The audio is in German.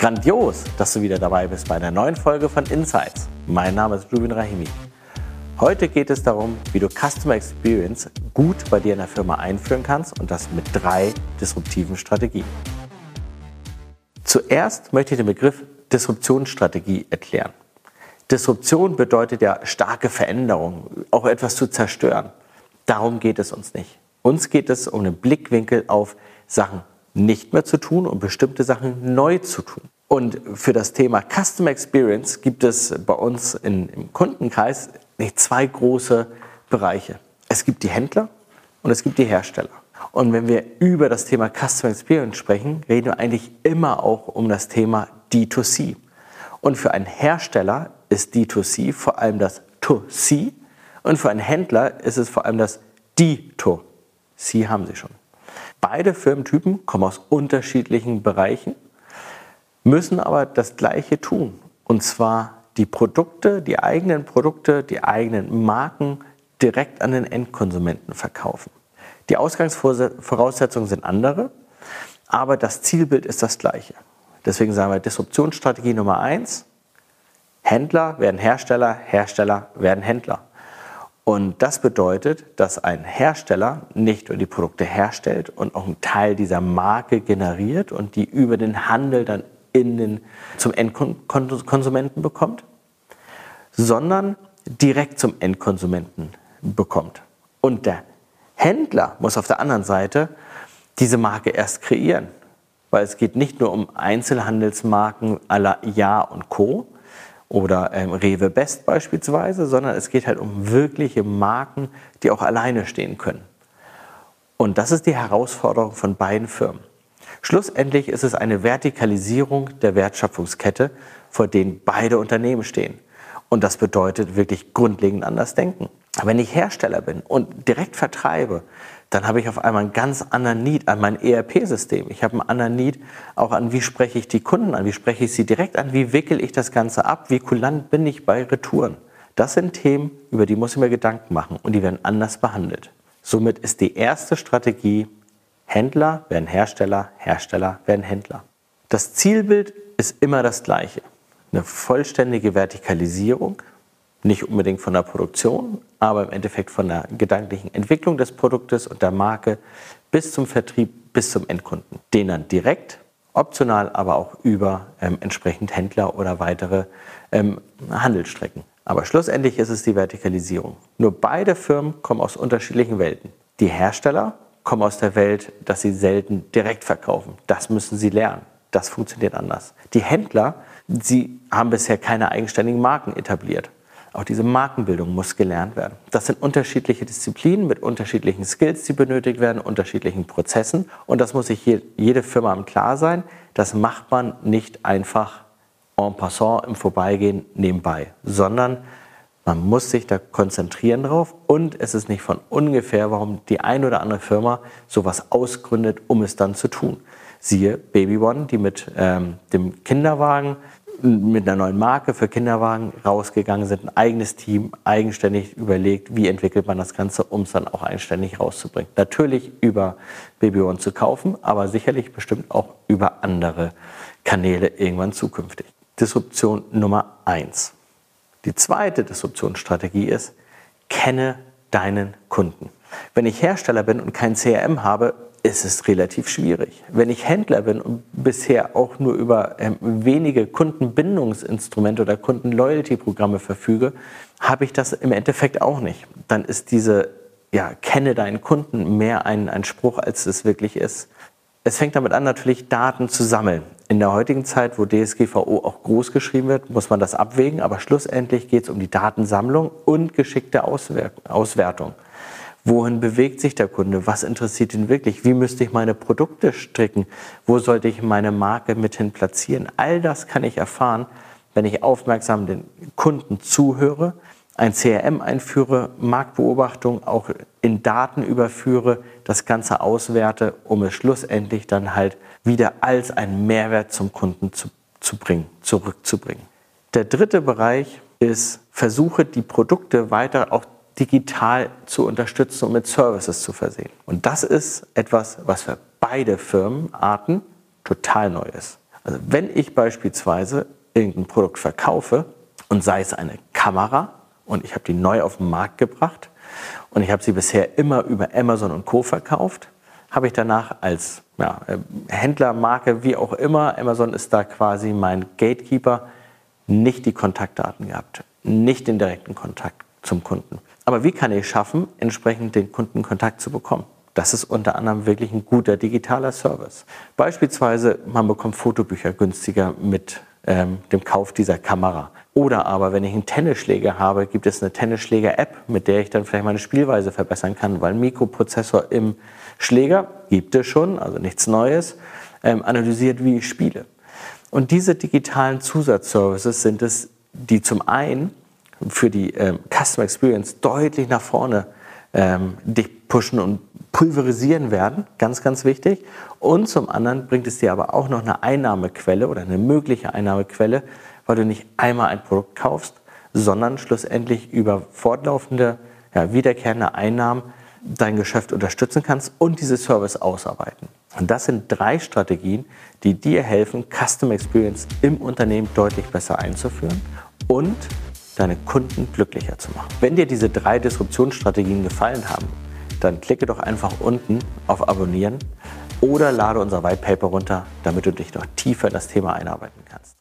Grandios, dass du wieder dabei bist bei einer neuen Folge von Insights. Mein Name ist Rubin Rahimi. Heute geht es darum, wie du Customer Experience gut bei dir in der Firma einführen kannst und das mit drei disruptiven Strategien. Zuerst möchte ich den Begriff Disruptionsstrategie erklären. Disruption bedeutet ja starke Veränderung, auch etwas zu zerstören. Darum geht es uns nicht. Uns geht es um den Blickwinkel auf Sachen nicht mehr zu tun und bestimmte Sachen neu zu tun. Und für das Thema Customer Experience gibt es bei uns in, im Kundenkreis zwei große Bereiche. Es gibt die Händler und es gibt die Hersteller. Und wenn wir über das Thema Customer Experience sprechen, reden wir eigentlich immer auch um das Thema D2C. Und für einen Hersteller ist D2C vor allem das To-C und für einen Händler ist es vor allem das D2C haben sie schon. Beide Firmentypen kommen aus unterschiedlichen Bereichen, müssen aber das Gleiche tun. Und zwar die Produkte, die eigenen Produkte, die eigenen Marken direkt an den Endkonsumenten verkaufen. Die Ausgangsvoraussetzungen sind andere, aber das Zielbild ist das gleiche. Deswegen sagen wir Disruptionsstrategie Nummer eins: Händler werden Hersteller, Hersteller werden Händler. Und das bedeutet, dass ein Hersteller nicht nur die Produkte herstellt und auch einen Teil dieser Marke generiert und die über den Handel dann in den, zum Endkonsumenten bekommt, sondern direkt zum Endkonsumenten bekommt. Und der Händler muss auf der anderen Seite diese Marke erst kreieren. Weil es geht nicht nur um Einzelhandelsmarken aller Ja und Co., oder ähm, Rewe Best beispielsweise, sondern es geht halt um wirkliche Marken, die auch alleine stehen können. Und das ist die Herausforderung von beiden Firmen. Schlussendlich ist es eine Vertikalisierung der Wertschöpfungskette, vor denen beide Unternehmen stehen. Und das bedeutet wirklich grundlegend anders denken. Wenn ich Hersteller bin und direkt vertreibe, dann habe ich auf einmal einen ganz anderen Need an mein ERP-System. Ich habe einen anderen Need auch an, wie spreche ich die Kunden an, wie spreche ich sie direkt an, wie wickel ich das Ganze ab, wie kulant bin ich bei Retouren. Das sind Themen, über die muss ich mir Gedanken machen und die werden anders behandelt. Somit ist die erste Strategie, Händler werden Hersteller, Hersteller werden Händler. Das Zielbild ist immer das gleiche. Eine vollständige Vertikalisierung nicht unbedingt von der Produktion, aber im Endeffekt von der gedanklichen Entwicklung des Produktes und der Marke bis zum Vertrieb, bis zum Endkunden. Den dann direkt, optional, aber auch über ähm, entsprechend Händler oder weitere ähm, Handelsstrecken. Aber schlussendlich ist es die Vertikalisierung. Nur beide Firmen kommen aus unterschiedlichen Welten. Die Hersteller kommen aus der Welt, dass sie selten direkt verkaufen. Das müssen sie lernen. Das funktioniert anders. Die Händler, sie haben bisher keine eigenständigen Marken etabliert. Auch diese Markenbildung muss gelernt werden. Das sind unterschiedliche Disziplinen mit unterschiedlichen Skills, die benötigt werden, unterschiedlichen Prozessen. Und das muss sich jede Firma im Klar sein. Das macht man nicht einfach en passant im Vorbeigehen nebenbei, sondern man muss sich da konzentrieren drauf. Und es ist nicht von ungefähr, warum die ein oder andere Firma sowas ausgründet, um es dann zu tun. Siehe Baby One, die mit ähm, dem Kinderwagen mit einer neuen Marke für Kinderwagen rausgegangen sind, ein eigenes Team, eigenständig überlegt, wie entwickelt man das Ganze, um es dann auch eigenständig rauszubringen. Natürlich über Baby One zu kaufen, aber sicherlich bestimmt auch über andere Kanäle irgendwann zukünftig. Disruption Nummer eins. Die zweite Disruptionsstrategie ist, kenne deinen Kunden. Wenn ich Hersteller bin und kein CRM habe, ist es relativ schwierig. Wenn ich Händler bin und bisher auch nur über ähm, wenige Kundenbindungsinstrumente oder Kundenloyalty-Programme verfüge, habe ich das im Endeffekt auch nicht. Dann ist diese, ja, kenne deinen Kunden mehr ein, ein Spruch, als es wirklich ist. Es fängt damit an, natürlich Daten zu sammeln. In der heutigen Zeit, wo DSGVO auch groß geschrieben wird, muss man das abwägen, aber schlussendlich geht es um die Datensammlung und geschickte Auswertung. Wohin bewegt sich der Kunde? Was interessiert ihn wirklich? Wie müsste ich meine Produkte stricken? Wo sollte ich meine Marke mithin platzieren? All das kann ich erfahren, wenn ich aufmerksam den Kunden zuhöre, ein CRM einführe, Marktbeobachtung auch in Daten überführe, das Ganze auswerte, um es schlussendlich dann halt wieder als einen Mehrwert zum Kunden zu, zu bringen, zurückzubringen. Der dritte Bereich ist, versuche die Produkte weiter auch digital zu unterstützen und mit Services zu versehen. Und das ist etwas, was für beide Firmenarten total neu ist. Also wenn ich beispielsweise irgendein Produkt verkaufe und sei es eine Kamera und ich habe die neu auf den Markt gebracht und ich habe sie bisher immer über Amazon und Co verkauft, habe ich danach als ja, äh, Händlermarke, wie auch immer, Amazon ist da quasi mein Gatekeeper, nicht die Kontaktdaten gehabt, nicht den direkten Kontakt zum Kunden. Aber wie kann ich schaffen, entsprechend den Kunden Kontakt zu bekommen? Das ist unter anderem wirklich ein guter digitaler Service. Beispielsweise, man bekommt Fotobücher günstiger mit ähm, dem Kauf dieser Kamera. Oder aber, wenn ich einen Tennisschläger habe, gibt es eine Tennisschläger-App, mit der ich dann vielleicht meine Spielweise verbessern kann, weil ein Mikroprozessor im Schläger gibt es schon, also nichts Neues, ähm, analysiert, wie ich spiele. Und diese digitalen Zusatzservices sind es, die zum einen für die ähm, Customer Experience deutlich nach vorne ähm, dich pushen und pulverisieren werden, ganz, ganz wichtig. Und zum anderen bringt es dir aber auch noch eine Einnahmequelle oder eine mögliche Einnahmequelle, weil du nicht einmal ein Produkt kaufst, sondern schlussendlich über fortlaufende, ja, wiederkehrende Einnahmen dein Geschäft unterstützen kannst und diese Service ausarbeiten. Und das sind drei Strategien, die dir helfen, Custom Experience im Unternehmen deutlich besser einzuführen und deine Kunden glücklicher zu machen. Wenn dir diese drei Disruptionsstrategien gefallen haben, dann klicke doch einfach unten auf Abonnieren oder lade unser White Paper runter, damit du dich noch tiefer in das Thema einarbeiten kannst.